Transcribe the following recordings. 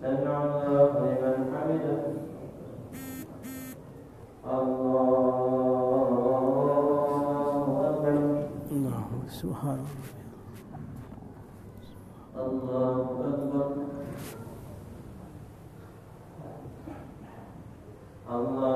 سمع الله لمن حمده. الله أكبر. الله سبحان الله الله أكبر. الله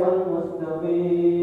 والمستقيم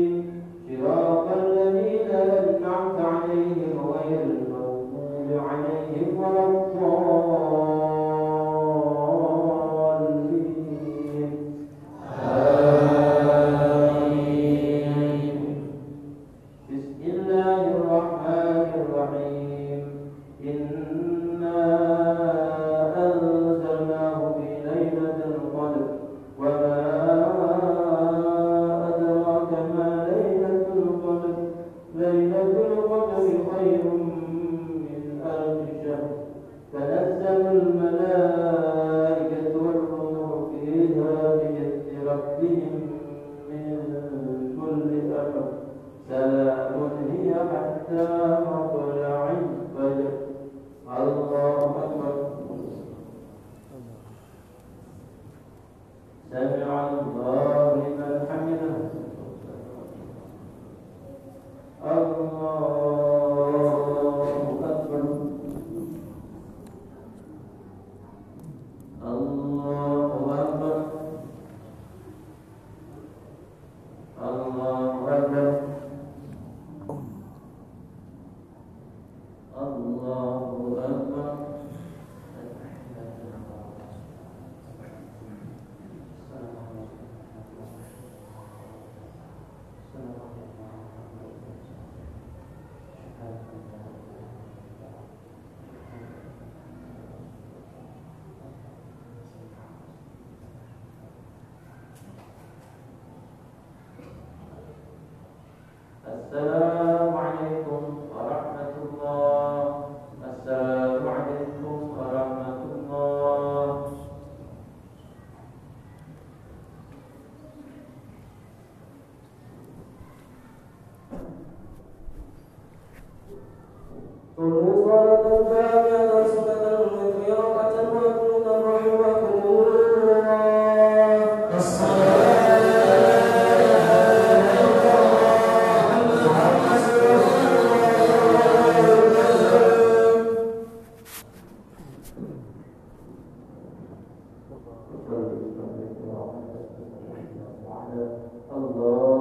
Allah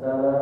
السلام